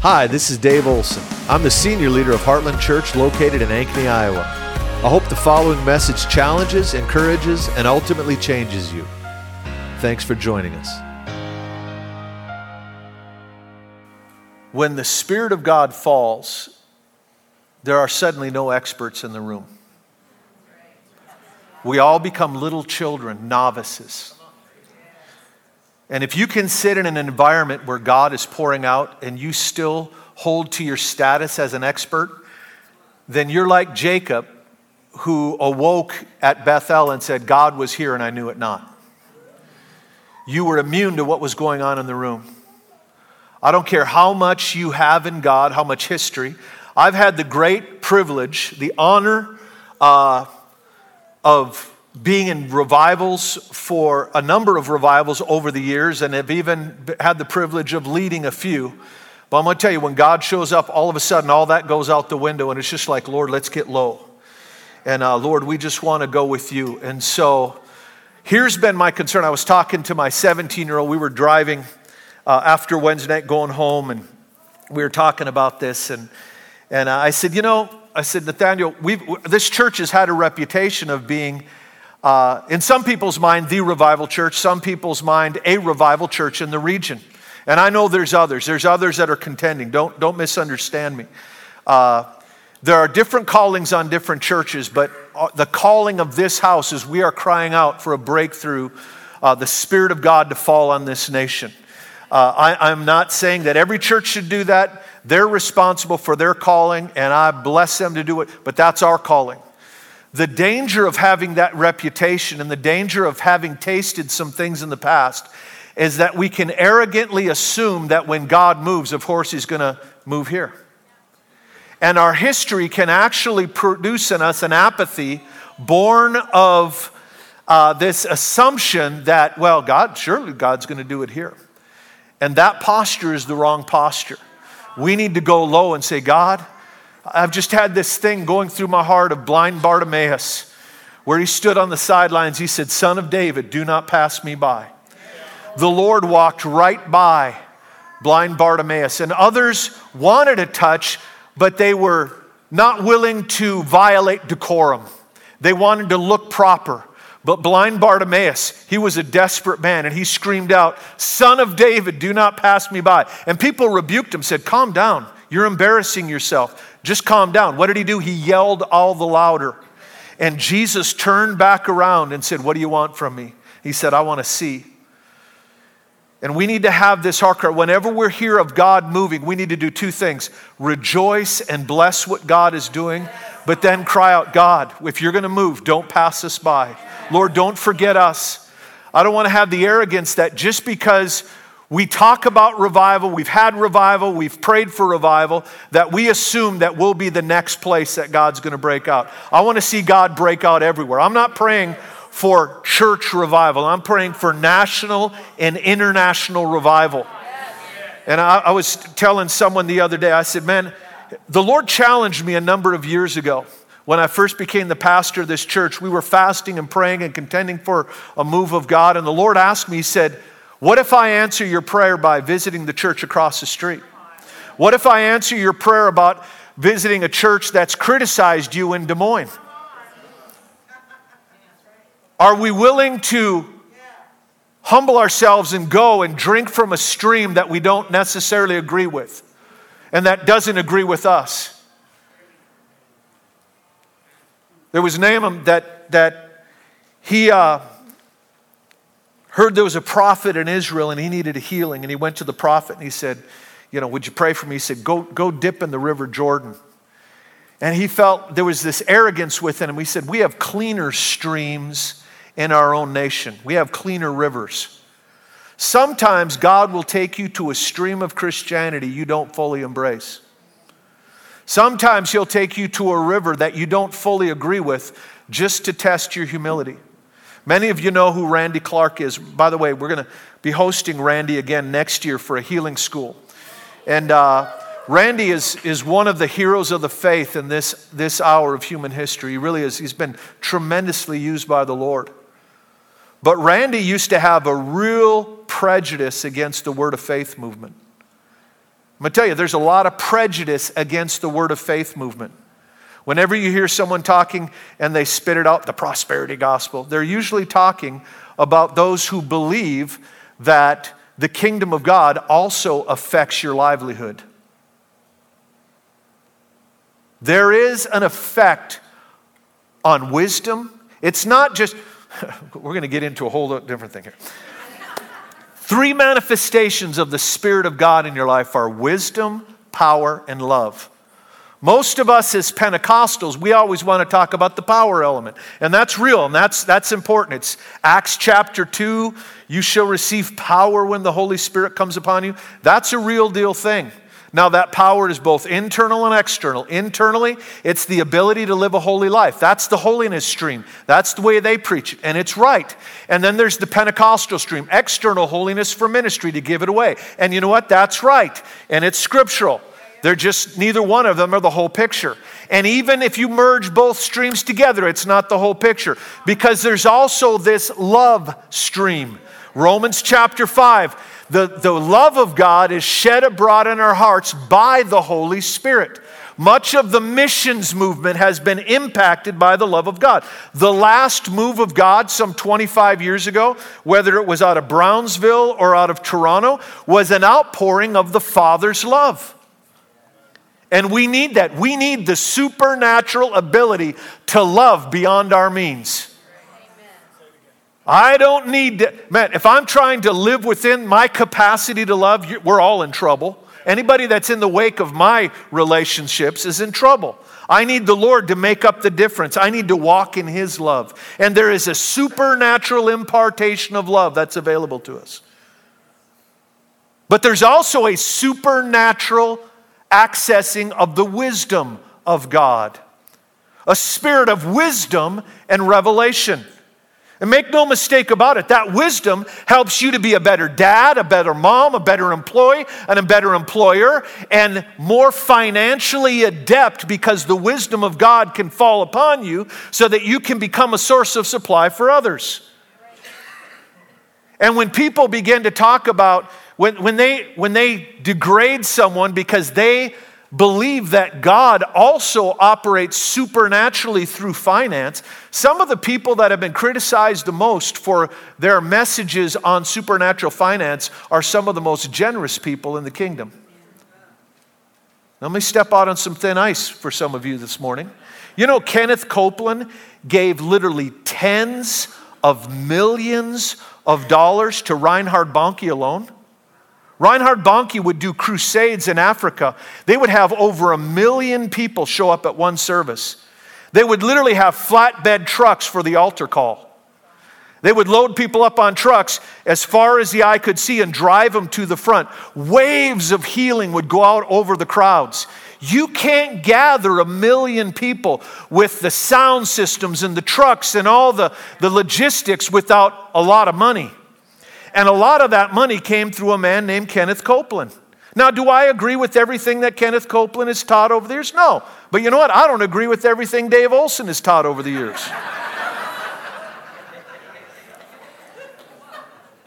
Hi, this is Dave Olson. I'm the senior leader of Heartland Church located in Ankeny, Iowa. I hope the following message challenges, encourages, and ultimately changes you. Thanks for joining us. When the Spirit of God falls, there are suddenly no experts in the room. We all become little children, novices. And if you can sit in an environment where God is pouring out and you still hold to your status as an expert, then you're like Jacob who awoke at Bethel and said, God was here and I knew it not. You were immune to what was going on in the room. I don't care how much you have in God, how much history. I've had the great privilege, the honor uh, of being in revivals for a number of revivals over the years and have even had the privilege of leading a few. But I'm going to tell you, when God shows up, all of a sudden, all that goes out the window, and it's just like, Lord, let's get low. And uh, Lord, we just want to go with you. And so here's been my concern. I was talking to my 17 year old. We were driving uh, after Wednesday night going home, and we were talking about this. And, and uh, I said, You know, I said, Nathaniel, this church has had a reputation of being uh, in some people's mind, the revival church, some people's mind, a revival church in the region. And I know there's others. There's others that are contending. Don't, don't misunderstand me. Uh, there are different callings on different churches, but uh, the calling of this house is we are crying out for a breakthrough, uh, the Spirit of God to fall on this nation. Uh, I, I'm not saying that every church should do that. They're responsible for their calling, and I bless them to do it, but that's our calling. The danger of having that reputation and the danger of having tasted some things in the past is that we can arrogantly assume that when God moves, of course, He's going to move here. And our history can actually produce in us an apathy born of uh, this assumption that, well, God, surely God's going to do it here. And that posture is the wrong posture. We need to go low and say, God, I've just had this thing going through my heart of blind Bartimaeus, where he stood on the sidelines. He said, Son of David, do not pass me by. The Lord walked right by blind Bartimaeus, and others wanted a touch, but they were not willing to violate decorum. They wanted to look proper. But blind Bartimaeus, he was a desperate man, and he screamed out, Son of David, do not pass me by. And people rebuked him, said, Calm down. You're embarrassing yourself. Just calm down. What did he do? He yelled all the louder. And Jesus turned back around and said, What do you want from me? He said, I want to see. And we need to have this heart cry. Whenever we're hear of God moving, we need to do two things rejoice and bless what God is doing, but then cry out, God, if you're going to move, don't pass us by. Lord, don't forget us. I don't want to have the arrogance that just because we talk about revival, we've had revival, we've prayed for revival, that we assume that we'll be the next place that God's going to break out. I want to see God break out everywhere. I'm not praying for church revival, I'm praying for national and international revival. And I, I was telling someone the other day, I said, Man, the Lord challenged me a number of years ago when I first became the pastor of this church, we were fasting and praying and contending for a move of God. And the Lord asked me, He said, what if I answer your prayer by visiting the church across the street? What if I answer your prayer about visiting a church that's criticized you in Des Moines? Are we willing to humble ourselves and go and drink from a stream that we don't necessarily agree with and that doesn't agree with us? There was Naaman that, that he. Uh, heard there was a prophet in Israel and he needed a healing. And he went to the prophet and he said, You know, would you pray for me? He said, Go, go dip in the river Jordan. And he felt there was this arrogance within him. He said, We have cleaner streams in our own nation, we have cleaner rivers. Sometimes God will take you to a stream of Christianity you don't fully embrace. Sometimes He'll take you to a river that you don't fully agree with just to test your humility. Many of you know who Randy Clark is. By the way, we're going to be hosting Randy again next year for a healing school. And uh, Randy is, is one of the heroes of the faith in this, this hour of human history. He really is. He's been tremendously used by the Lord. But Randy used to have a real prejudice against the Word of Faith movement. I'm going to tell you, there's a lot of prejudice against the word of faith movement. Whenever you hear someone talking and they spit it out, the prosperity gospel, they're usually talking about those who believe that the kingdom of God also affects your livelihood. There is an effect on wisdom. It's not just, we're going to get into a whole different thing here. Three manifestations of the Spirit of God in your life are wisdom, power, and love. Most of us as Pentecostals, we always want to talk about the power element. And that's real and that's, that's important. It's Acts chapter 2, you shall receive power when the Holy Spirit comes upon you. That's a real deal thing. Now, that power is both internal and external. Internally, it's the ability to live a holy life. That's the holiness stream. That's the way they preach it, and it's right. And then there's the Pentecostal stream, external holiness for ministry to give it away. And you know what? That's right, and it's scriptural. They're just, neither one of them are the whole picture. And even if you merge both streams together, it's not the whole picture because there's also this love stream. Romans chapter 5 the, the love of God is shed abroad in our hearts by the Holy Spirit. Much of the missions movement has been impacted by the love of God. The last move of God, some 25 years ago, whether it was out of Brownsville or out of Toronto, was an outpouring of the Father's love. And we need that. We need the supernatural ability to love beyond our means. I don't need to, man, if I'm trying to live within my capacity to love, we're all in trouble. Anybody that's in the wake of my relationships is in trouble. I need the Lord to make up the difference. I need to walk in His love. And there is a supernatural impartation of love that's available to us. But there's also a supernatural accessing of the wisdom of God, a spirit of wisdom and revelation. And make no mistake about it, that wisdom helps you to be a better dad, a better mom, a better employee, and a better employer, and more financially adept because the wisdom of God can fall upon you so that you can become a source of supply for others. And when people begin to talk about, when, when, they, when they degrade someone because they believe that God also operates supernaturally through finance, some of the people that have been criticized the most for their messages on supernatural finance are some of the most generous people in the kingdom. Let me step out on some thin ice for some of you this morning. You know, Kenneth Copeland gave literally tens of millions of dollars to Reinhard Bonnke alone. Reinhard Bonnke would do crusades in Africa. They would have over a million people show up at one service. They would literally have flatbed trucks for the altar call. They would load people up on trucks as far as the eye could see and drive them to the front. Waves of healing would go out over the crowds. You can't gather a million people with the sound systems and the trucks and all the, the logistics without a lot of money. And a lot of that money came through a man named Kenneth Copeland. Now, do I agree with everything that Kenneth Copeland has taught over the years? No. But you know what? I don't agree with everything Dave Olson has taught over the years.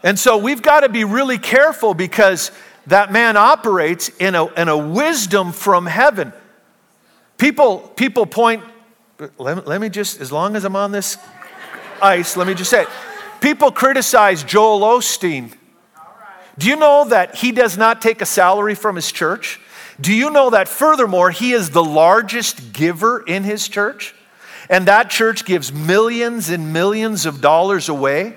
and so we've got to be really careful because that man operates in a, in a wisdom from heaven. People, people point, let, let me just, as long as I'm on this ice, let me just say, People criticize Joel Osteen. Do you know that he does not take a salary from his church? Do you know that furthermore, he is the largest giver in his church? And that church gives millions and millions of dollars away?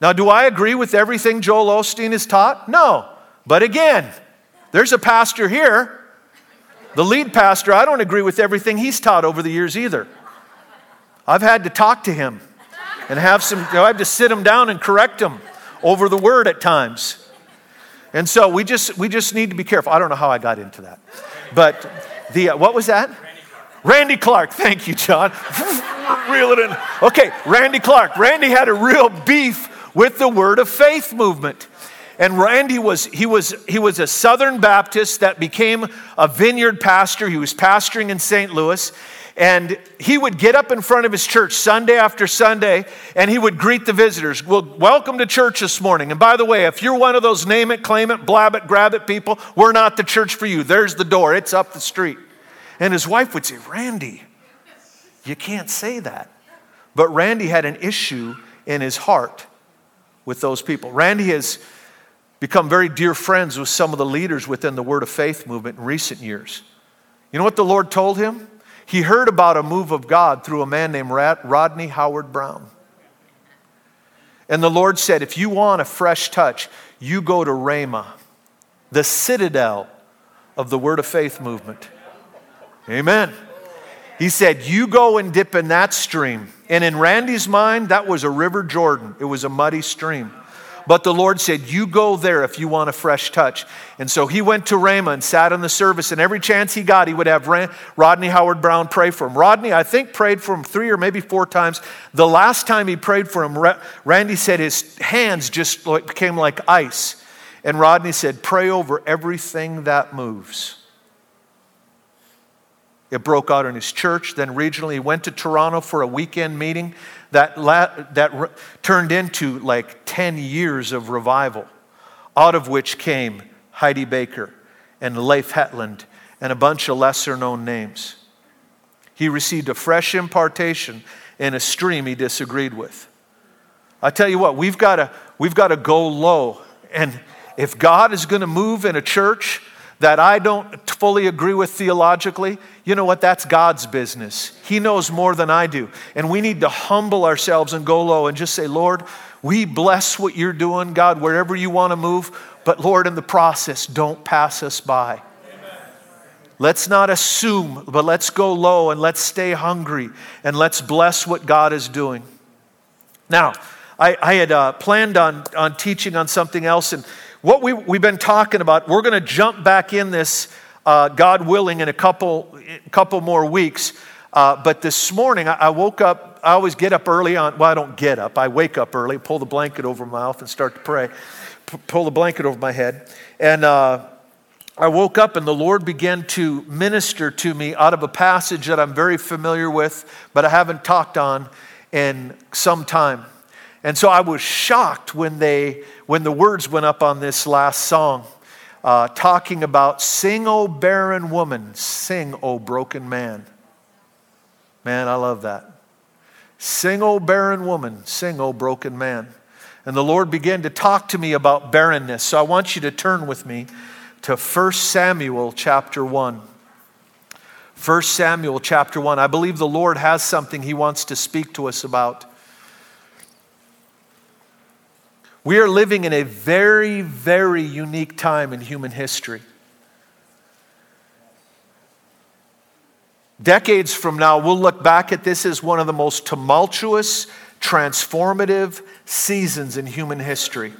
Now, do I agree with everything Joel Osteen has taught? No. But again, there's a pastor here, the lead pastor, I don't agree with everything he's taught over the years either. I've had to talk to him and have some, you know, I have to sit him down and correct him over the word at times. And so we just, we just need to be careful. I don't know how I got into that. But the, uh, what was that? Randy Clark. Thank you, John. Reel it in. Okay, Randy Clark. Randy had a real beef with the Word of Faith movement. And Randy was he was he was a Southern Baptist that became a vineyard pastor. He was pastoring in St. Louis. And he would get up in front of his church Sunday after Sunday and he would greet the visitors. Well, welcome to church this morning. And by the way, if you're one of those name it, claim it, blab it, grab it people, we're not the church for you. There's the door, it's up the street. And his wife would say, Randy, you can't say that. But Randy had an issue in his heart with those people. Randy has become very dear friends with some of the leaders within the Word of Faith movement in recent years. You know what the Lord told him? He heard about a move of God through a man named Rodney Howard Browne. And the Lord said, if you want a fresh touch, you go to Rhema, the citadel of the Word of Faith movement. Amen. He said, You go and dip in that stream. And in Randy's mind, that was a river Jordan, it was a muddy stream. But the Lord said, You go there if you want a fresh touch. And so he went to Rhema and sat in the service, and every chance he got, he would have Rodney Howard Browne pray for him. Rodney, I think, prayed for him three or maybe four times. The last time he prayed for him, Randy said his hands just became like ice. And Rodney said, Pray over everything that moves. It broke out in his church. Then regionally, he went to Toronto for a weekend meeting that, la- that re- turned into like 10 years of revival, out of which came Heidi Baker and Leif Hetland and a bunch of lesser known names. He received a fresh impartation in a stream he disagreed with. I tell you what, we've got to, we've got to go low. And if God is going to move in a church, that I don't fully agree with theologically, you know what? That's God's business. He knows more than I do. And we need to humble ourselves and go low and just say, Lord, we bless what you're doing, God, wherever you want to move. But Lord, in the process, don't pass us by. Let's not assume, but let's go low and let's stay hungry and let's bless what God is doing. Now, I, I had uh, planned on, on teaching on something else, and what we, we've been talking about, we're going to jump back in this, uh, God willing, in a couple, couple more weeks. Uh, but this morning, I, I, woke up. I always get up early on. Well, I don't get up. I wake up early, pull the blanket over my mouth, and start to pray. P- pull the blanket over my head. And uh, I woke up, and the Lord began to minister to me out of a passage that I'm very familiar with, but I haven't talked on in some time. And so I was shocked when, they, when the words went up on this last song, uh, talking about sing, O barren woman, sing, O broken man. Man, I love that. Sing, O barren woman, sing, O broken man. And the Lord began to talk to me about barrenness. So I want you to turn with me to 1 Samuel chapter 1. 1 Samuel chapter 1. I believe the Lord has something he wants to speak to us about. We are living in a very, very unique time in human history. Decades from now, we'll look back at this as one of the most tumultuous, transformative seasons in human history.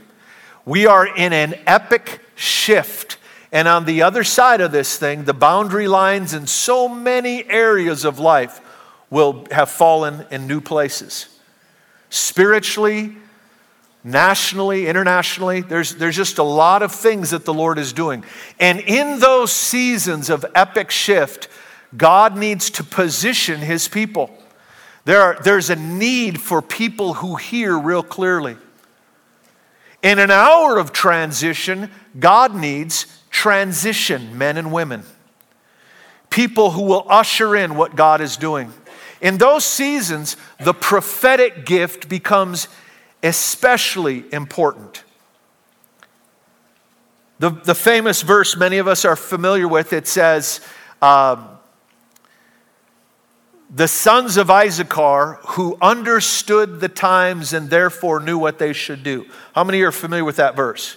We are in an epic shift. And on the other side of this thing, the boundary lines in so many areas of life will have fallen in new places. Spiritually, nationally, internationally. There's, there's just a lot of things that the Lord is doing. And in those seasons of epic shift, God needs to position his people. There are, there's a need for people who hear real clearly. In an hour of transition, God needs transition men and women. People who will usher in what God is doing. In those seasons, the prophetic gift becomes especially important. The, the famous verse many of us are familiar with it says, um, The sons of Issachar who understood the times and therefore knew what they should do. How many are familiar with that verse?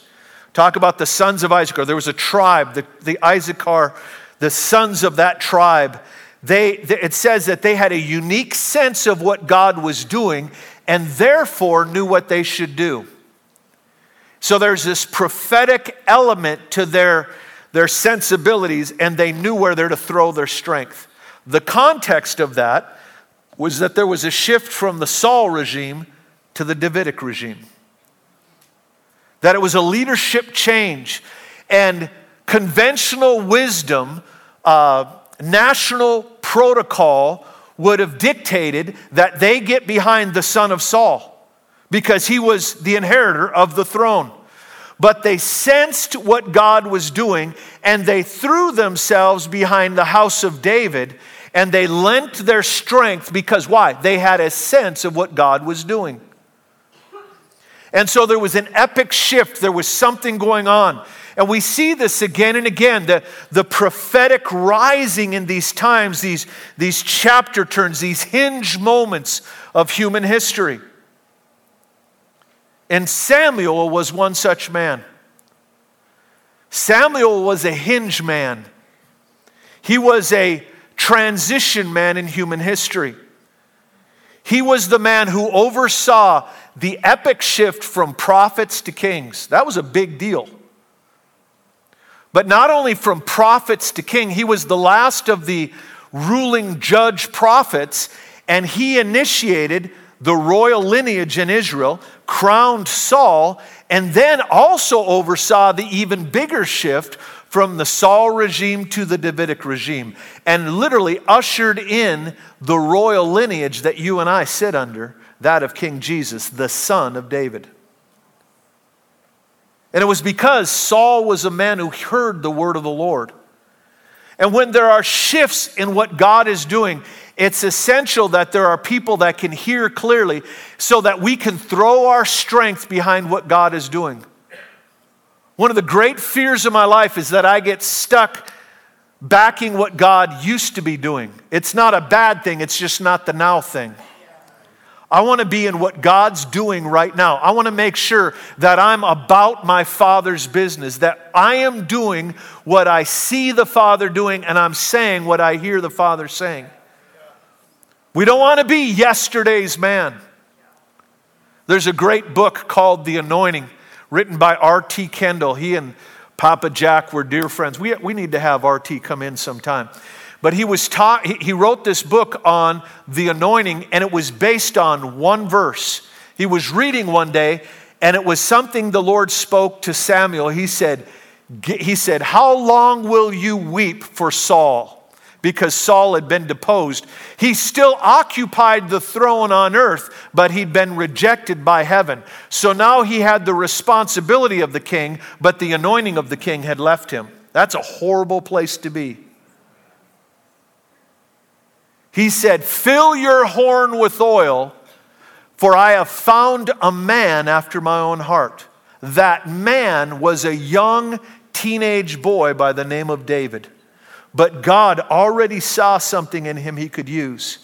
Talk about the sons of Issachar. There was a tribe, the, the Issachar, the sons of that tribe. They, it says that they had a unique sense of what God was doing and therefore knew what they should do. So there's this prophetic element to their, their sensibilities, and they knew where they're to throw their strength. The context of that was that there was a shift from the Saul regime to the Davidic regime. That it was a leadership change, and conventional wisdom, uh, national protocol would have dictated that they get behind the son of Saul because he was the inheritor of the throne. But they sensed what God was doing and they threw themselves behind the house of David and they lent their strength because why? They had a sense of what God was doing. And so there was an epic shift, there was something going on. And we see this again and again the, the prophetic rising in these times, these, these chapter turns, these hinge moments of human history. And Samuel was one such man. Samuel was a hinge man, he was a transition man in human history. He was the man who oversaw the epic shift from prophets to kings. That was a big deal. But not only from prophets to king, he was the last of the ruling judge prophets, and he initiated the royal lineage in Israel, crowned Saul, and then also oversaw the even bigger shift from the Saul regime to the Davidic regime, and literally ushered in the royal lineage that you and I sit under, that of King Jesus, the son of David. And it was because Saul was a man who heard the word of the Lord. And when there are shifts in what God is doing, it's essential that there are people that can hear clearly so that we can throw our strength behind what God is doing. One of the great fears of my life is that I get stuck backing what God used to be doing. It's not a bad thing, it's just not the now thing. I want to be in what God's doing right now. I want to make sure that I'm about my Father's business, that I am doing what I see the Father doing and I'm saying what I hear the Father saying. We don't want to be yesterday's man. There's a great book called The Anointing, written by R.T. Kendall. He and Papa Jack were dear friends. We, we need to have R.T. come in sometime. But he was taught, he wrote this book on the anointing, and it was based on one verse. He was reading one day, and it was something the Lord spoke to Samuel. He said, he said, How long will you weep for Saul? because Saul had been deposed. He still occupied the throne on earth, but he'd been rejected by heaven. So now he had the responsibility of the king, but the anointing of the king had left him. That's a horrible place to be. He said, Fill your horn with oil, for I have found a man after my own heart. That man was a young teenage boy by the name of David but God already saw something in him he could use.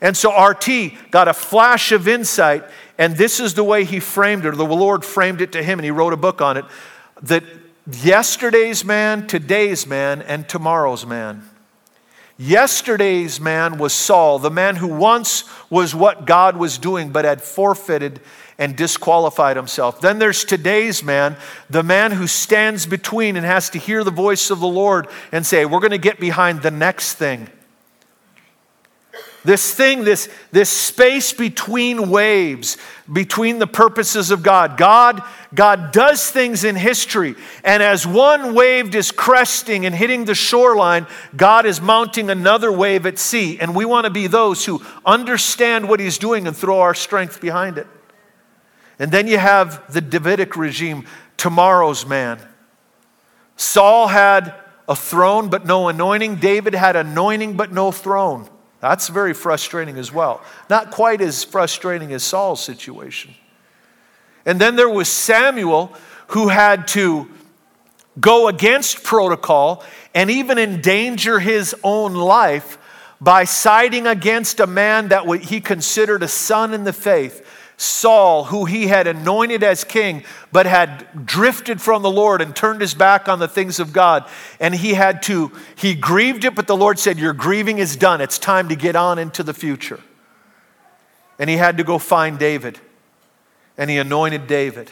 And so RT got a flash of insight, and this is the way he framed it, or the Lord framed it to him, and he wrote a book on it that yesterday's man, today's man, and tomorrow's man. Yesterday's man was Saul, the man who once was what God was doing, but had forfeited and disqualified himself. Then there's today's man, the man who stands between and has to hear the voice of the Lord and say, We're going to get behind the next thing. This thing, this, this space between waves, between the purposes of God. God. God does things in history. And as one wave is cresting and hitting the shoreline, God is mounting another wave at sea. And we want to be those who understand what He's doing and throw our strength behind it. And then you have the Davidic regime, tomorrow's man. Saul had a throne but no anointing. David had anointing but no throne. That's very frustrating as well. Not quite as frustrating as Saul's situation. And then there was Samuel who had to go against protocol and even endanger his own life by siding against a man that he considered a son in the faith Saul, who he had anointed as king, but had drifted from the Lord and turned his back on the things of God. And he had to, he grieved it, but the Lord said, Your grieving is done. It's time to get on into the future. And he had to go find David. And he anointed David.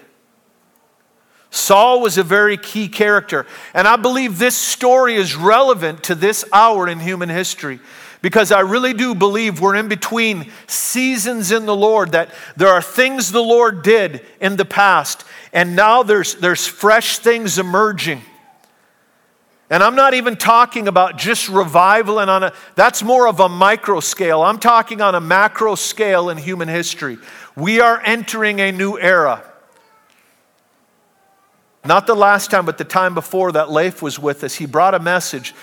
Saul was a very key character. And I believe this story is relevant to this hour in human history because I really do believe we're in between seasons in the Lord, that there are things the Lord did in the past, and now there's, there's fresh things emerging. And I'm not even talking about just revival and on a, that's more of a micro scale. I'm talking on a macro scale in human history. We are entering a new era. Not the last time, but the time before that Leif was with us. He brought a message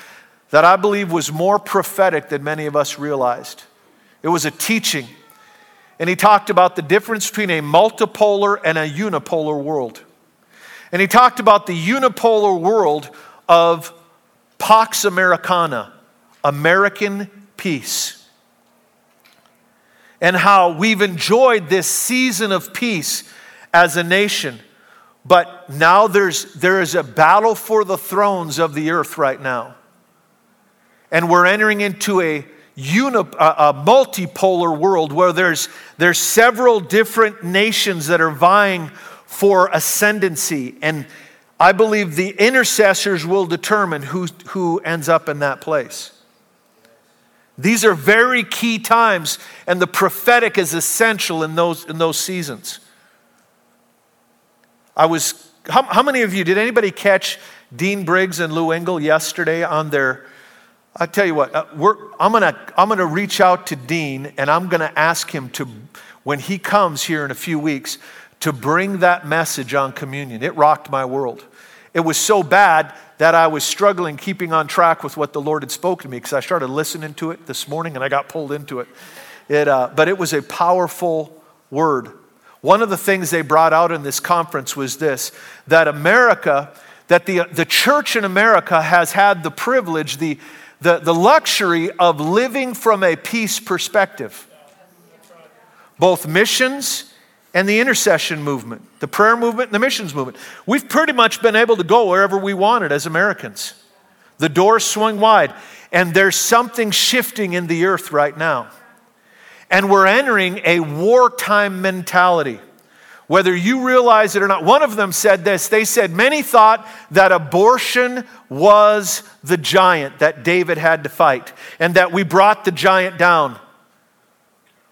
that I believe was more prophetic than many of us realized. It was a teaching. And he talked about the difference between a multipolar and a unipolar world. And he talked about the unipolar world of Pax Americana, American peace. And how we've enjoyed this season of peace as a nation. But now there's, there is a battle for the thrones of the earth right now. And we're entering into a, uni, a, a multipolar world where there's, there's several different nations that are vying for ascendancy. And I believe the intercessors will determine who, who ends up in that place. These are very key times, and the prophetic is essential in those, in those seasons. I was, how, how many of you, did anybody catch Dean Briggs and Lou Engle yesterday on their, I tell you what, uh, I'm gonna, I'm gonna reach out to Dean and I'm gonna ask him to, when he comes here in a few weeks, to bring that message on communion. It rocked my world. It was so bad that I was struggling keeping on track with what the Lord had spoken to me because I started listening to it this morning and I got pulled into it. it uh, but it was a powerful word. One of the things they brought out in this conference was this that America, that the, the church in America has had the privilege, the, the, the luxury of living from a peace perspective. Both missions and the intercession movement, the prayer movement, and the missions movement. We've pretty much been able to go wherever we wanted as Americans. The doors swung wide, and there's something shifting in the earth right now. And we're entering a wartime mentality. Whether you realize it or not, one of them said this. They said, Many thought that abortion was the giant that David had to fight, and that we brought the giant down.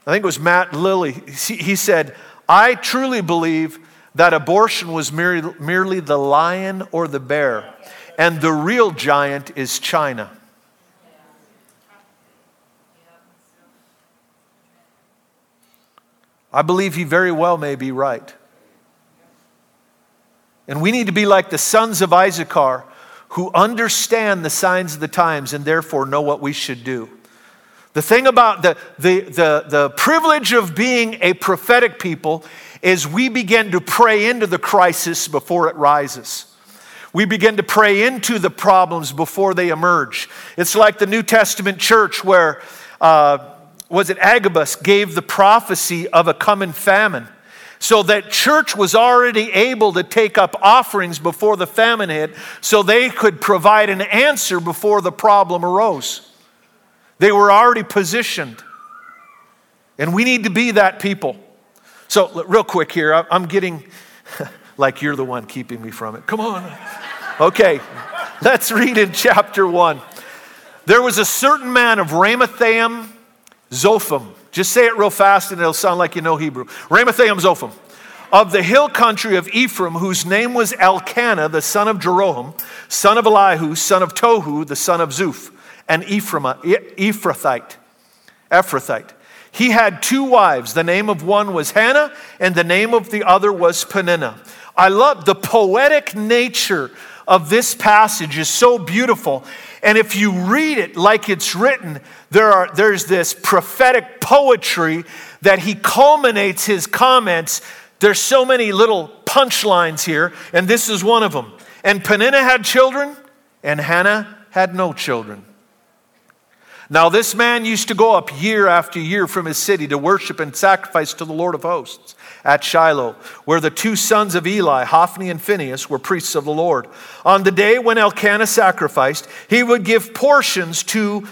I think it was Matt Lilly. He said, I truly believe that abortion was merely, merely the lion or the bear, and the real giant is China. I believe he very well may be right. And we need to be like the sons of Issachar who understand the signs of the times and therefore know what we should do. The thing about the, the, the, the privilege of being a prophetic people is we begin to pray into the crisis before it rises. We begin to pray into the problems before they emerge. It's like the New Testament church where, uh, was it Agabus gave the prophecy of a coming famine. So that church was already able to take up offerings before the famine hit so they could provide an answer before the problem arose. They were already positioned. And we need to be that people. So, real quick here, I'm getting like you're the one keeping me from it. Come on. Okay, let's read in chapter 1. There was a certain man of Ramathaim Zophim. Just say it real fast and it'll sound like you know Hebrew. Ramathaim Zophim. Of the hill country of Ephraim, whose name was Elkanah, the son of Jeroham, son of Elihu, son of Tohu, the son of Zuph and Ephrathite. Ephrathite. He had two wives. The name of one was Hannah, and the name of the other was Peninnah. I love the poetic nature of this passage is so beautiful. And if you read it like it's written, there are, there's this prophetic poetry that he culminates his comments. There's so many little punchlines here, and this is one of them. And Peninnah had children, and Hannah had no children. Now, this man used to go up year after year from his city to worship and sacrifice to the Lord of hosts at Shiloh, where the two sons of Eli, Hophni and Phinehas, were priests of the Lord. On the day when Elkanah sacrificed, he would give portions to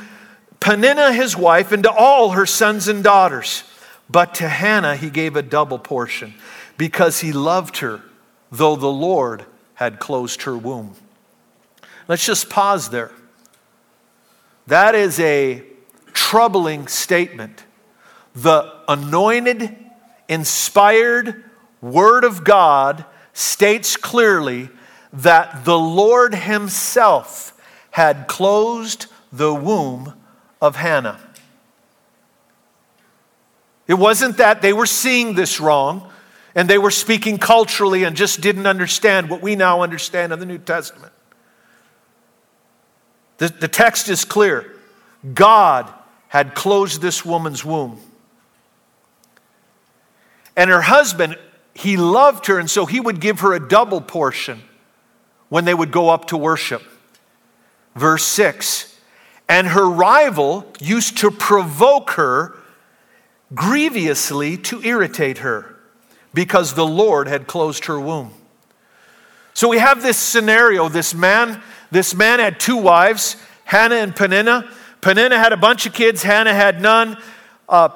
Peninnah his wife and to all her sons and daughters. But to Hannah he gave a double portion because he loved her, though the Lord had closed her womb. Let's just pause there. That is a troubling statement. The anointed, inspired Word of God states clearly that the Lord Himself had closed the womb of Hannah. It wasn't that they were seeing this wrong and they were speaking culturally and just didn't understand what we now understand in the New Testament. The, the text is clear God had closed this woman's womb. And her husband, he loved her, and so he would give her a double portion when they would go up to worship. Verse 6 And her rival used to provoke her grievously to irritate her because the Lord had closed her womb. So we have this scenario this man this man had two wives, Hannah and Peninnah. Peninnah had a bunch of kids, Hannah had none. Uh,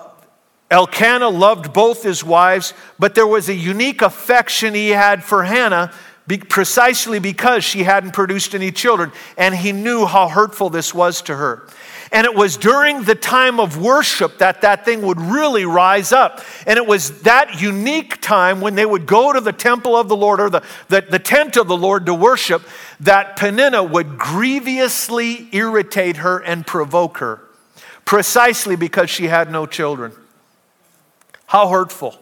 Elkanah loved both his wives, but there was a unique affection he had for Hannah precisely because she hadn't produced any children, and he knew how hurtful this was to her. And it was during the time of worship that that thing would really rise up. And it was that unique time when they would go to the temple of the Lord or the, the, the tent of the Lord to worship that Peninnah would grievously irritate her and provoke her, precisely because she had no children. How hurtful.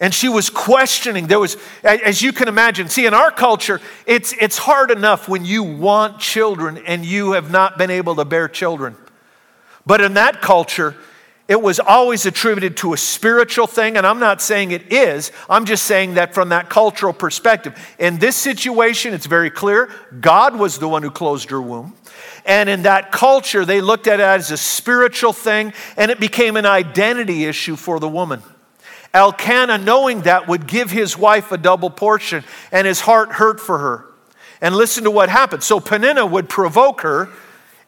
And she was questioning. There was, as you can imagine, see, in our culture, it's, it's hard enough when you want children and you have not been able to bear children. But in that culture, it was always attributed to a spiritual thing, and I'm not saying it is. I'm just saying that from that cultural perspective. In this situation, it's very clear God was the one who closed her womb. And in that culture, they looked at it as a spiritual thing, and it became an identity issue for the woman. Elkanah, knowing that, would give his wife a double portion, and his heart hurt for her. And listen to what happened. So Peninnah would provoke her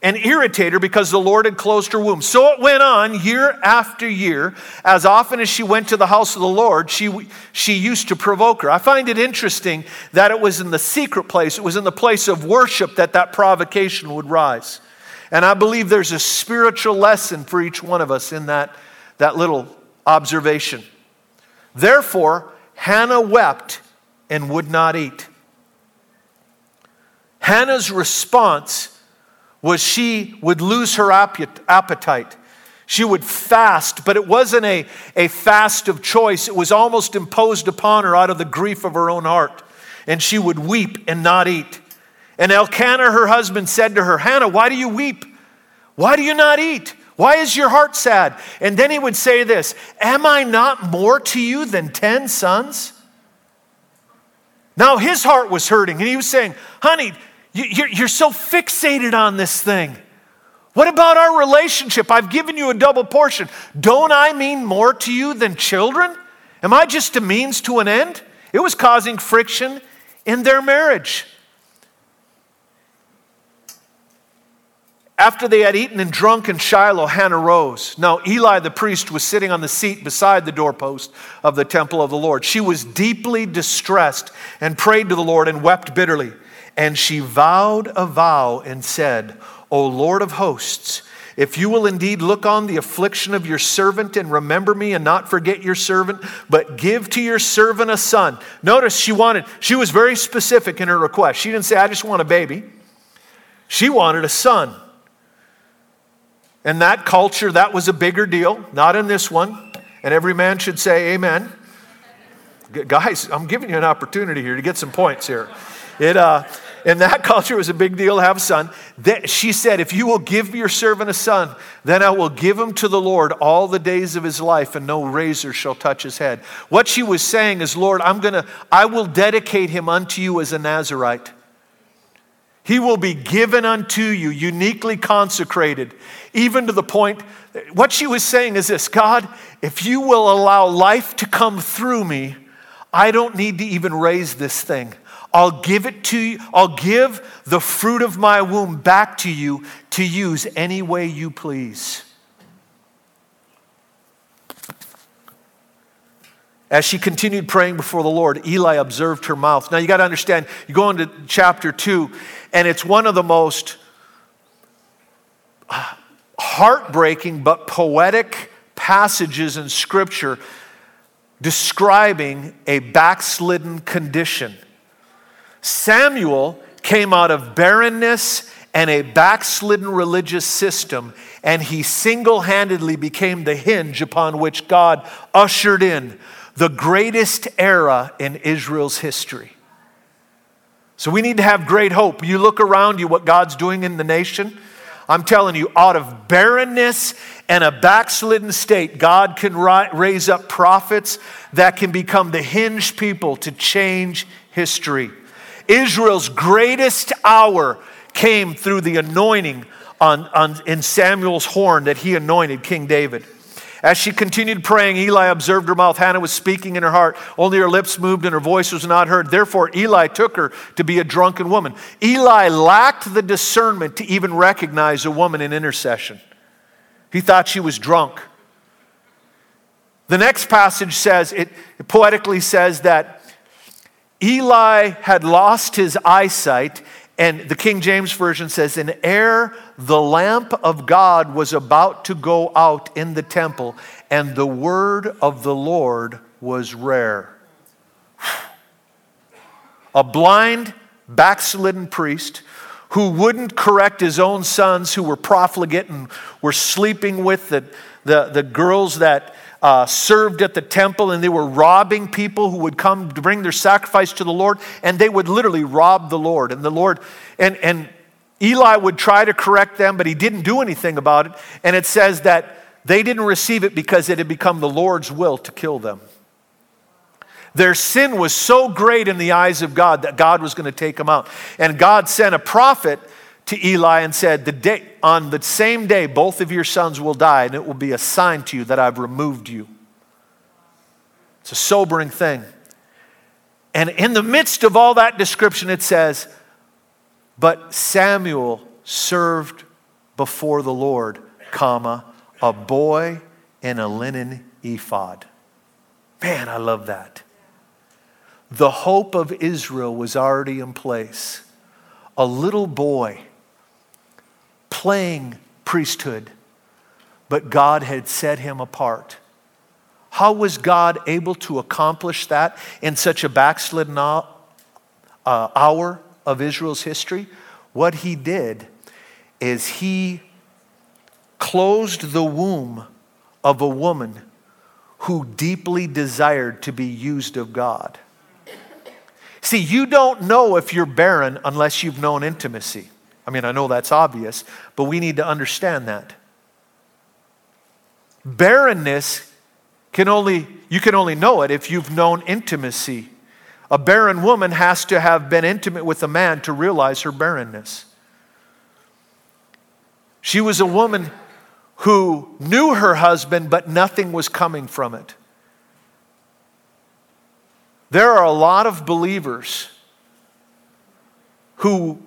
and irritate her because the Lord had closed her womb. So it went on year after year. As often as she went to the house of the Lord, she, she used to provoke her. I find it interesting that it was in the secret place, it was in the place of worship that that provocation would rise. And I believe there's a spiritual lesson for each one of us in that, that little observation. Therefore, Hannah wept and would not eat. Hannah's response was she would lose her appetite. She would fast, but it wasn't a, a fast of choice. It was almost imposed upon her out of the grief of her own heart. And she would weep and not eat. And Elkanah, her husband, said to her, Hannah, why do you weep? Why do you not eat? Why is your heart sad? And then he would say this Am I not more to you than 10 sons? Now his heart was hurting, and he was saying, Honey, you're so fixated on this thing. What about our relationship? I've given you a double portion. Don't I mean more to you than children? Am I just a means to an end? It was causing friction in their marriage. After they had eaten and drunk in Shiloh, Hannah rose. Now, Eli the priest was sitting on the seat beside the doorpost of the temple of the Lord. She was deeply distressed and prayed to the Lord and wept bitterly. And she vowed a vow and said, O Lord of hosts, if you will indeed look on the affliction of your servant and remember me and not forget your servant, but give to your servant a son. Notice she wanted, she was very specific in her request. She didn't say, I just want a baby. She wanted a son. In that culture, that was a bigger deal, not in this one. And every man should say, Amen. Guys, I'm giving you an opportunity here to get some points here. It, uh, in that culture, it was a big deal to have a son. she said, If you will give your servant a son, then I will give him to the Lord all the days of his life, and no razor shall touch his head. What she was saying is, Lord, I'm gonna, I will dedicate him unto you as a Nazarite. He will be given unto you, uniquely consecrated, even to the point. What she was saying is this God, if you will allow life to come through me, I don't need to even raise this thing. I'll give it to you, I'll give the fruit of my womb back to you to use any way you please. As she continued praying before the Lord, Eli observed her mouth. Now you got to understand, you go into chapter 2, and it's one of the most uh, heartbreaking but poetic passages in Scripture describing a backslidden condition. Samuel came out of barrenness and a backslidden religious system, and he single handedly became the hinge upon which God ushered in the greatest era in Israel's history. So we need to have great hope. You look around you, what God's doing in the nation. I'm telling you, out of barrenness and a backslidden state, God can ri- raise up prophets that can become the hinge people to change history. Israel's greatest hour came through the anointing on, on, in Samuel's horn that he anointed King David. As she continued praying, Eli observed her mouth. Hannah was speaking in her heart. Only her lips moved and her voice was not heard. Therefore, Eli took her to be a drunken woman. Eli lacked the discernment to even recognize a woman in intercession. He thought she was drunk. The next passage says, it, it poetically says that Eli had lost his eyesight and the King James Version says, "In ere the lamp of God was about to go out in the temple, and the word of the Lord was rare. A blind, backslidden priest who wouldn't correct his own sons who were profligate and were sleeping with the, the, the girls that uh, served at the temple and they were robbing people who would come to bring their sacrifice to the Lord, and they would literally rob the Lord. And the Lord, and, and Eli would try to correct them, but he didn't do anything about it. And it says that they didn't receive it because it had become the Lord's will to kill them. Their sin was so great in the eyes of God that God was going to take them out. And God sent a prophet to Eli and said, the day, On the same day, both of your sons will die, and it will be a sign to you that I've removed you. It's a sobering thing. And in the midst of all that description, it says, But Samuel served before the Lord, comma, a boy in a linen ephod. Man, I love that. The hope of Israel was already in place. A little boy playing priesthood, but God had set him apart. How was God able to accomplish that in such a backslidden uh, hour of Israel's history? What he did is he closed the womb of a woman who deeply desired to be used of God. See, you don't know if you're barren unless you've known intimacy. I mean, I know that's obvious, but we need to understand that. Barrenness can only, you can only know it if you've known intimacy. A barren woman has to have been intimate with a man to realize her barrenness. She was a woman who knew her husband, but nothing was coming from it. There are a lot of believers who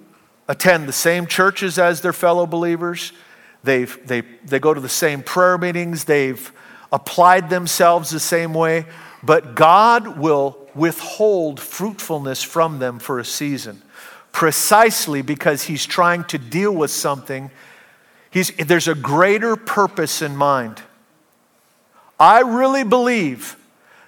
attend the same churches as their fellow believers. They've, they, they go to the same prayer meetings. They've applied themselves the same way. But God will withhold fruitfulness from them for a season, precisely because He's trying to deal with something. He's, there's a greater purpose in mind. I really believe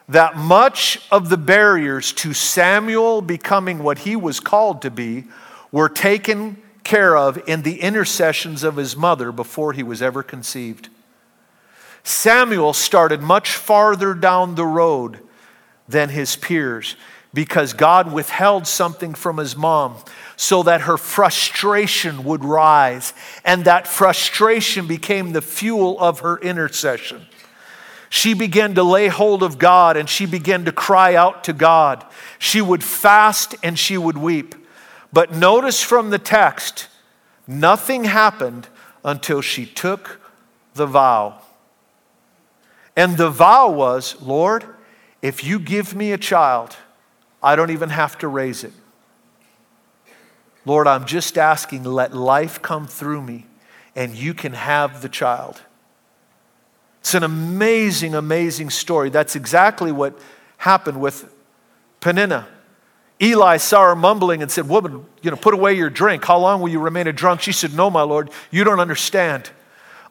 that much of the barriers to Samuel becoming what he was called to be were taken care of in the intercessions of his mother before he was ever conceived. Samuel started much farther down the road than his peers because God withheld something from his mom so that her frustration would rise, and that frustration became the fuel of her intercession. She began to lay hold of God and she began to cry out to God. She would fast and she would weep. But notice from the text, nothing happened until she took the vow. And the vow was, Lord, if you give me a child, I don't even have to raise it. Lord, I'm just asking, let life come through me and you can have the child. It's an amazing, amazing story. That's exactly what happened with Peninnah. Eli saw her mumbling and said, Woman, you know, put away your drink. How long will you remain a drunk? She said, No, my Lord, you don't understand.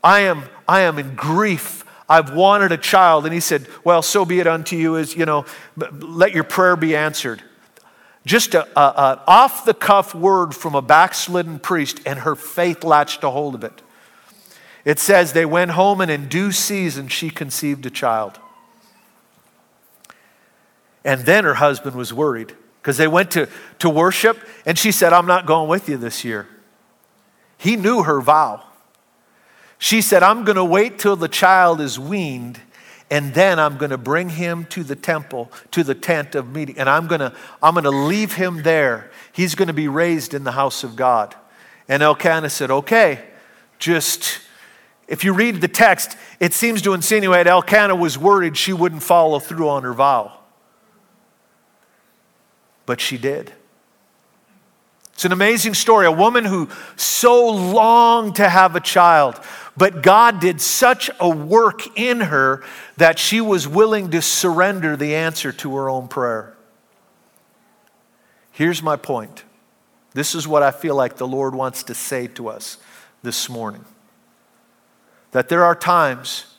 I am, I am in grief. I've wanted a child. And he said, Well, so be it unto you as, you know, let your prayer be answered. Just an off the cuff word from a backslidden priest, and her faith latched a hold of it. It says they went home, and in due season she conceived a child. And then her husband was worried because they went to, to worship, and she said, I'm not going with you this year. He knew her vow. She said, I'm going to wait till the child is weaned and then I'm going to bring him to the temple, to the tent of meeting, and I'm going to, I'm going to leave him there. He's going to be raised in the house of God. And Elkanah said, Okay, just, if you read the text, it seems to insinuate Elkanah was worried she wouldn't follow through on her vow. But she did. It's an amazing story. A woman who so longed to have a child, but God did such a work in her that she was willing to surrender the answer to her own prayer. Here's my point. This is what I feel like the Lord wants to say to us this morning. That there are times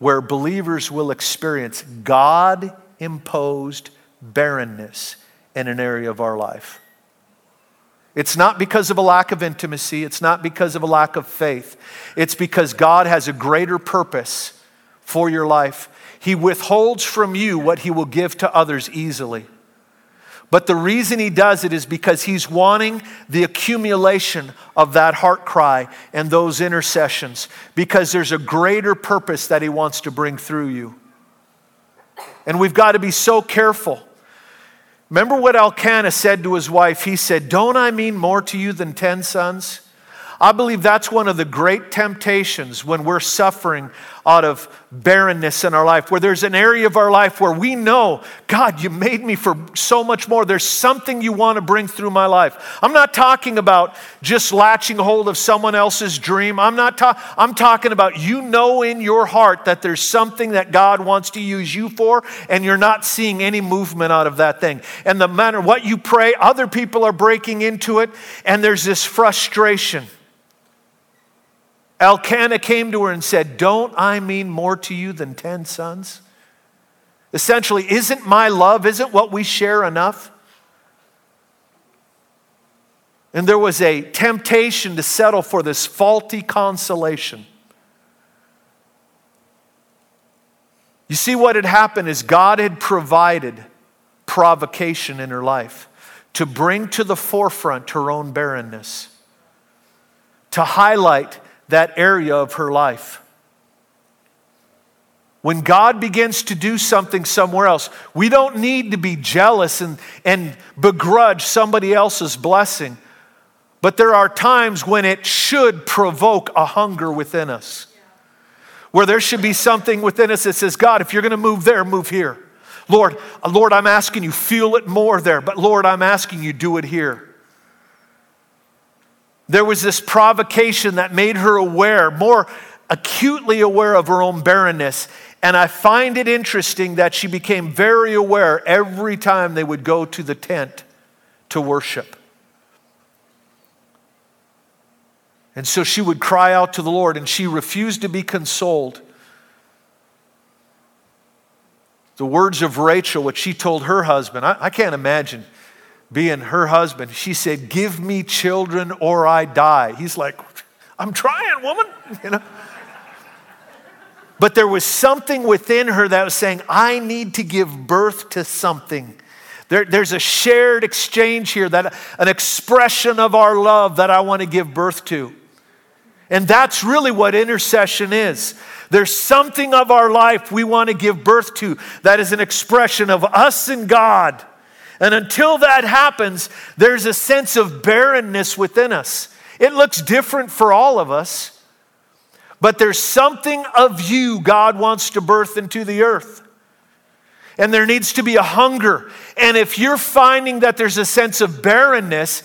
where believers will experience God imposed barrenness in an area of our life. It's not because of a lack of intimacy. It's not because of a lack of faith. It's because God has a greater purpose for your life. He withholds from you what He will give to others easily. But the reason He does it is because He's wanting the accumulation of that heart cry and those intercessions, because there's a greater purpose that He wants to bring through you. And we've got to be so careful Remember what Elkanah said to his wife? He said, Don't I mean more to you than 10 sons? I believe that's one of the great temptations when we're suffering out of barrenness in our life, where there's an area of our life where we know, God, you made me for so much more. There's something you want to bring through my life. I'm not talking about just latching hold of someone else's dream. I'm not ta- I'm talking about you know in your heart that there's something that God wants to use you for, and you're not seeing any movement out of that thing. And the matter what you pray, other people are breaking into it, and there's this frustration. Elkanah came to her and said, Don't I mean more to you than 10 sons? Essentially, isn't my love, isn't what we share enough? And there was a temptation to settle for this faulty consolation. You see, what had happened is God had provided provocation in her life to bring to the forefront her own barrenness, to highlight that area of her life. When God begins to do something somewhere else, we don't need to be jealous and, and begrudge somebody else's blessing. But there are times when it should provoke a hunger within us. Where there should be something within us that says, God, if you're going to move there, move here. Lord, uh, Lord, I'm asking you, feel it more there. But Lord, I'm asking you, do it here. There was this provocation that made her aware, more acutely aware of her own barrenness. And I find it interesting that she became very aware every time they would go to the tent to worship. And so she would cry out to the Lord, and she refused to be consoled. The words of Rachel, what she told her husband, I, I can't imagine being her husband, she said, Give me children or I die. He's like, I'm trying, woman. You know? But there was something within her that was saying, I need to give birth to something. There, there's a shared exchange here, that an expression of our love that I want to give birth to. And that's really what intercession is. There's something of our life we want to give birth to that is an expression of us and God. And until that happens, there's a sense of barrenness within us. It looks different for all of us, but there's something of you God wants to birth into the earth. And there needs to be a hunger. And if you're finding that there's a sense of barrenness,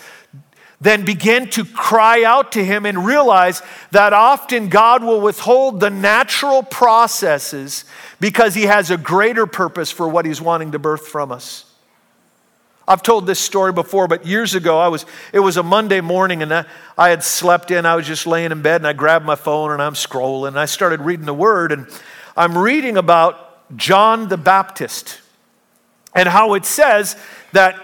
then begin to cry out to Him and realize that often God will withhold the natural processes because He has a greater purpose for what He's wanting to birth from us. I've told this story before, but years ago, I was, it was a Monday morning and I, I had slept in. I was just laying in bed and I grabbed my phone and I'm scrolling and I started reading the word. And I'm reading about John the Baptist and how it says that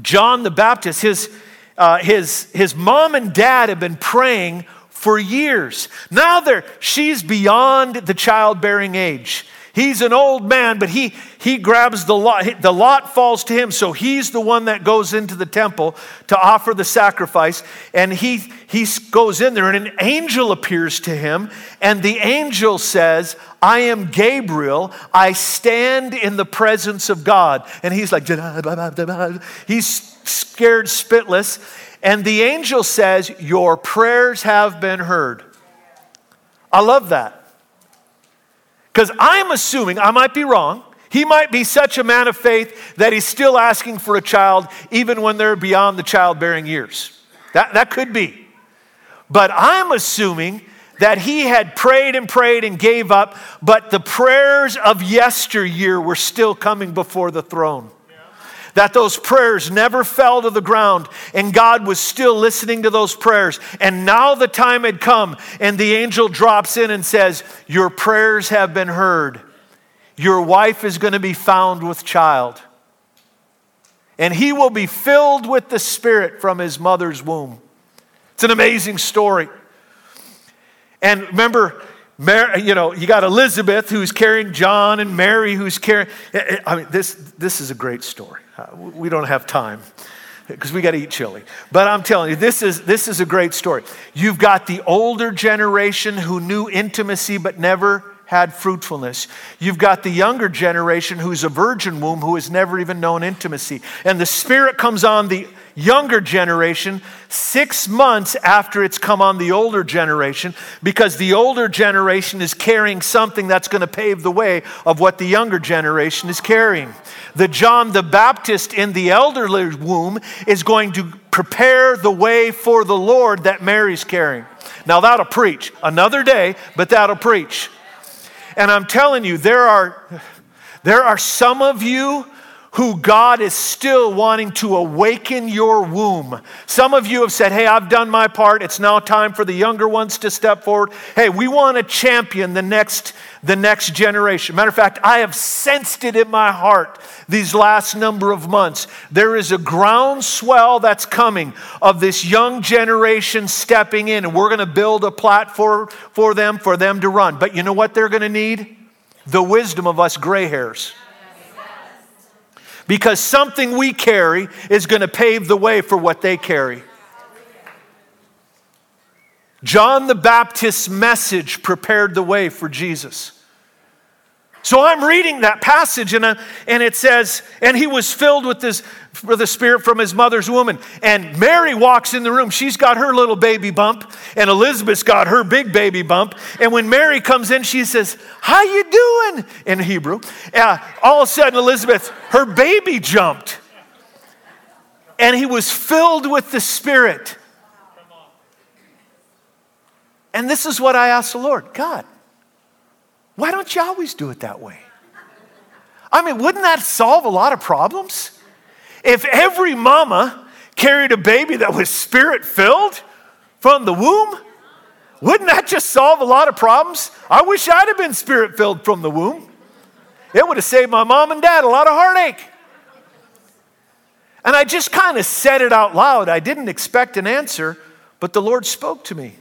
John the Baptist, his, uh, his, his mom and dad have been praying for years. Now they're, she's beyond the childbearing age. He's an old man, but he, he grabs the lot. The lot falls to him, so he's the one that goes into the temple to offer the sacrifice. And he, he goes in there, and an angel appears to him. And the angel says, I am Gabriel. I stand in the presence of God. And he's like, he's scared spitless. And the angel says, Your prayers have been heard. I love that. Because I'm assuming, I might be wrong, he might be such a man of faith that he's still asking for a child even when they're beyond the childbearing years. That, that could be. But I'm assuming that he had prayed and prayed and gave up, but the prayers of yesteryear were still coming before the throne that those prayers never fell to the ground and God was still listening to those prayers. And now the time had come, and the angel drops in and says, Your prayers have been heard. Your wife is going to be found with child. And he will be filled with the Spirit from his mother's womb. It's an amazing story. And remember, Mary, you know, you got Elizabeth who's carrying John and Mary who's carrying. I mean, this, this is a great story. Uh, we don't have time because we got to eat chili. But I'm telling you, this is, this is a great story. You've got the older generation who knew intimacy but never had fruitfulness. You've got the younger generation who's a virgin womb who has never even known intimacy. And the Spirit comes on the younger generation six months after it's come on the older generation because the older generation is carrying something that's going to pave the way of what the younger generation is carrying. The John the Baptist in the elderly womb is going to prepare the way for the Lord that Mary's carrying. Now, that'll preach another day, but that'll preach. And I'm telling you, there are, there are some of you who God is still wanting to awaken your womb. Some of you have said, Hey, I've done my part. It's now time for the younger ones to step forward. Hey, we want to champion the next, the next generation. Matter of fact, I have sensed it in my heart these last number of months. There is a groundswell that's coming of this young generation stepping in, and we're going to build a platform for them, for them to run. But you know what they're going to need? The wisdom of us gray hairs because something we carry is going to pave the way for what they carry. John the Baptist's message prepared the way for Jesus. So I'm reading that passage, and, uh, and it says, and he was filled with this with the spirit from his mother's woman. And Mary walks in the room. She's got her little baby bump, and Elizabeth's got her big baby bump. And when Mary comes in, she says, "How you doing?" in Hebrew. Uh, all of a sudden, Elizabeth, her baby jumped, and he was filled with the Spirit. And this is what I asked the Lord God, why don't you always do it that way? I mean, wouldn't that solve a lot of problems? If every mama carried a baby that was spirit filled from the womb, wouldn't that just solve a lot of problems? I wish I'd have been spirit filled from the womb. It would have saved my mom and dad a lot of heartache. And I just kind of said it out loud. I didn't expect an answer, but the Lord spoke to me.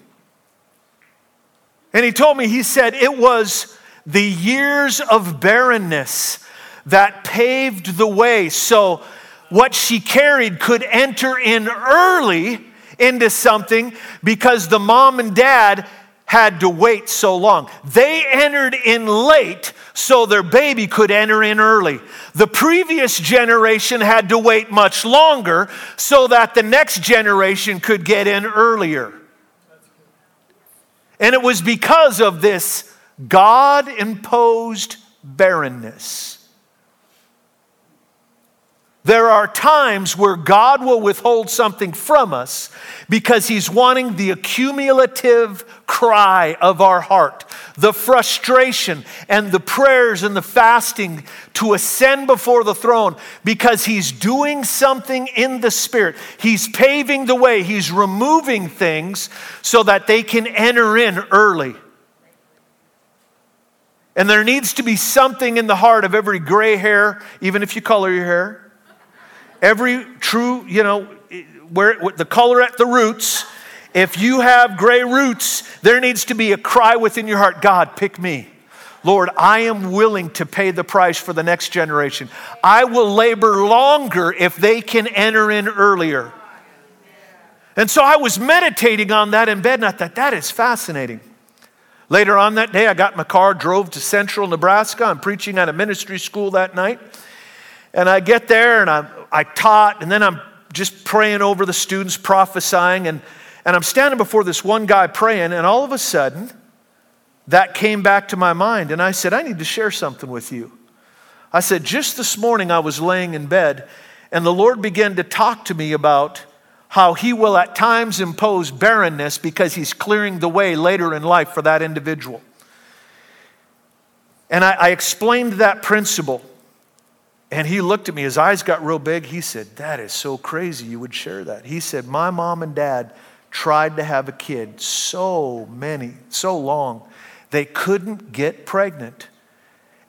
And He told me, He said, it was the years of barrenness that paved the way. So what she carried could enter in early into something because the mom and dad had to wait so long. They entered in late so their baby could enter in early. The previous generation had to wait much longer so that the next generation could get in earlier. And it was because of this God imposed barrenness. There are times where God will withhold something from us because He's wanting the accumulative cry of our heart, the frustration and the prayers and the fasting to ascend before the throne because He's doing something in the Spirit. He's paving the way, He's removing things so that they can enter in early. And there needs to be something in the heart of every gray hair, even if you color your hair every true, you know, where the color at the roots, if you have gray roots, there needs to be a cry within your heart God, pick me. Lord, I am willing to pay the price for the next generation. I will labor longer if they can enter in earlier. And so I was meditating on that in bed, and I thought, that is fascinating. Later on that day, I got in my car, drove to central Nebraska. I'm preaching at a ministry school that night. And I get there and I, I taught, and then I'm just praying over the students, prophesying. And, and I'm standing before this one guy praying, and all of a sudden, that came back to my mind. And I said, I need to share something with you. I said, just this morning I was laying in bed, and the Lord began to talk to me about how He will at times impose barrenness because He's clearing the way later in life for that individual. And I, I explained that principle. And he looked at me, his eyes got real big. He said, That is so crazy you would share that. He said, My mom and dad tried to have a kid so many, so long, they couldn't get pregnant.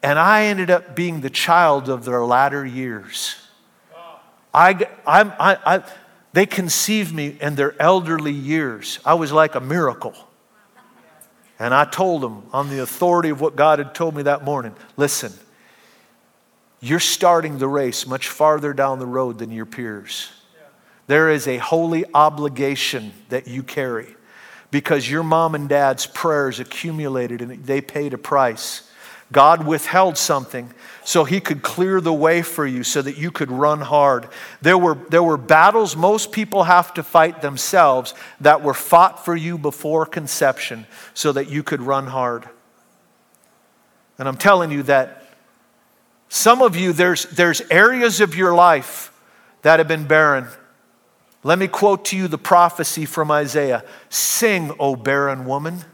And I ended up being the child of their latter years. I, I, I, they conceived me in their elderly years. I was like a miracle. And I told them, on the authority of what God had told me that morning, listen, you're starting the race much farther down the road than your peers. There is a holy obligation that you carry because your mom and dad's prayers accumulated and they paid a price. God withheld something so he could clear the way for you so that you could run hard. There were, there were battles most people have to fight themselves that were fought for you before conception so that you could run hard. And I'm telling you that some of you, there's, there's areas of your life that have been barren. Let me quote to you the prophecy from Isaiah Sing, O barren woman.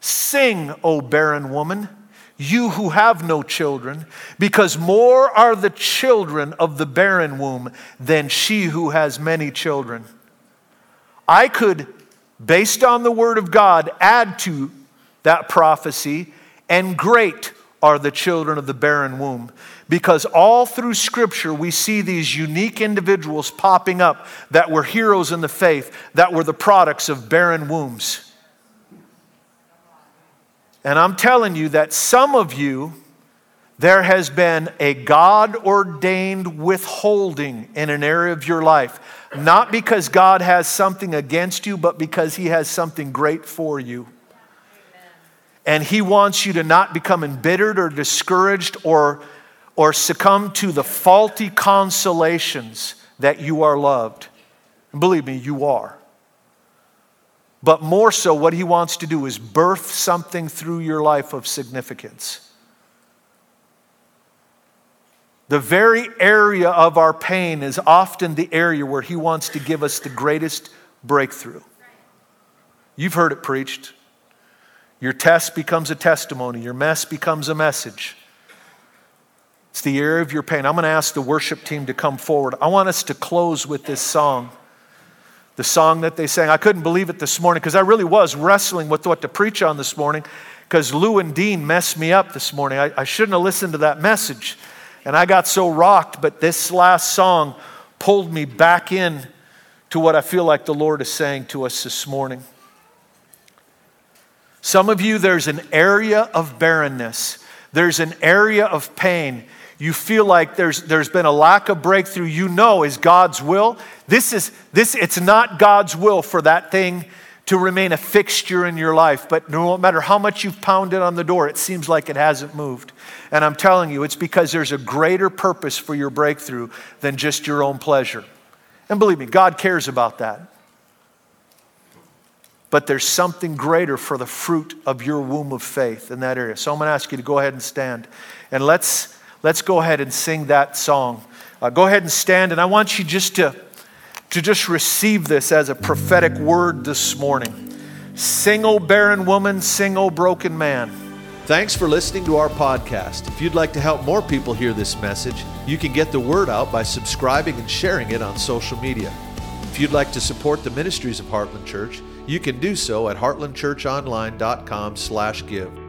Sing, O barren woman, you who have no children, because more are the children of the barren womb than she who has many children. I could, based on the word of God, add to that prophecy, and great are the children of the barren womb. Because all through Scripture, we see these unique individuals popping up that were heroes in the faith, that were the products of barren wombs. And I'm telling you that some of you, there has been a God ordained withholding in an area of your life. Not because God has something against you, but because He has something great for you. And He wants you to not become embittered or discouraged or, or succumb to the faulty consolations that you are loved. And believe me, you are. But more so, what He wants to do is birth something through your life of significance. The very area of our pain is often the area where He wants to give us the greatest breakthrough. You've heard it preached. Your test becomes a testimony, your mess becomes a message. It's the area of your pain. I'm going to ask the worship team to come forward. I want us to close with this song. The song that they sang. I couldn't believe it this morning because I really was wrestling with what to preach on this morning because Lou and Dean messed me up this morning. I, I shouldn't have listened to that message. And I got so rocked, but this last song pulled me back in to what I feel like the Lord is saying to us this morning. Some of you, there's an area of barrenness, there's an area of pain. You feel like there's, there's been a lack of breakthrough. You know is God's will. This is this. It's not God's will for that thing to remain a fixture in your life. But no matter how much you've pounded on the door, it seems like it hasn't moved. And I'm telling you, it's because there's a greater purpose for your breakthrough than just your own pleasure. And believe me, God cares about that but there's something greater for the fruit of your womb of faith in that area. So I'm going to ask you to go ahead and stand. And let's, let's go ahead and sing that song. Uh, go ahead and stand, and I want you just to, to just receive this as a prophetic word this morning. Sing, O barren woman, sing, O broken man. Thanks for listening to our podcast. If you'd like to help more people hear this message, you can get the word out by subscribing and sharing it on social media. If you'd like to support the ministries of Heartland Church, you can do so at heartlandchurchonline.com/give.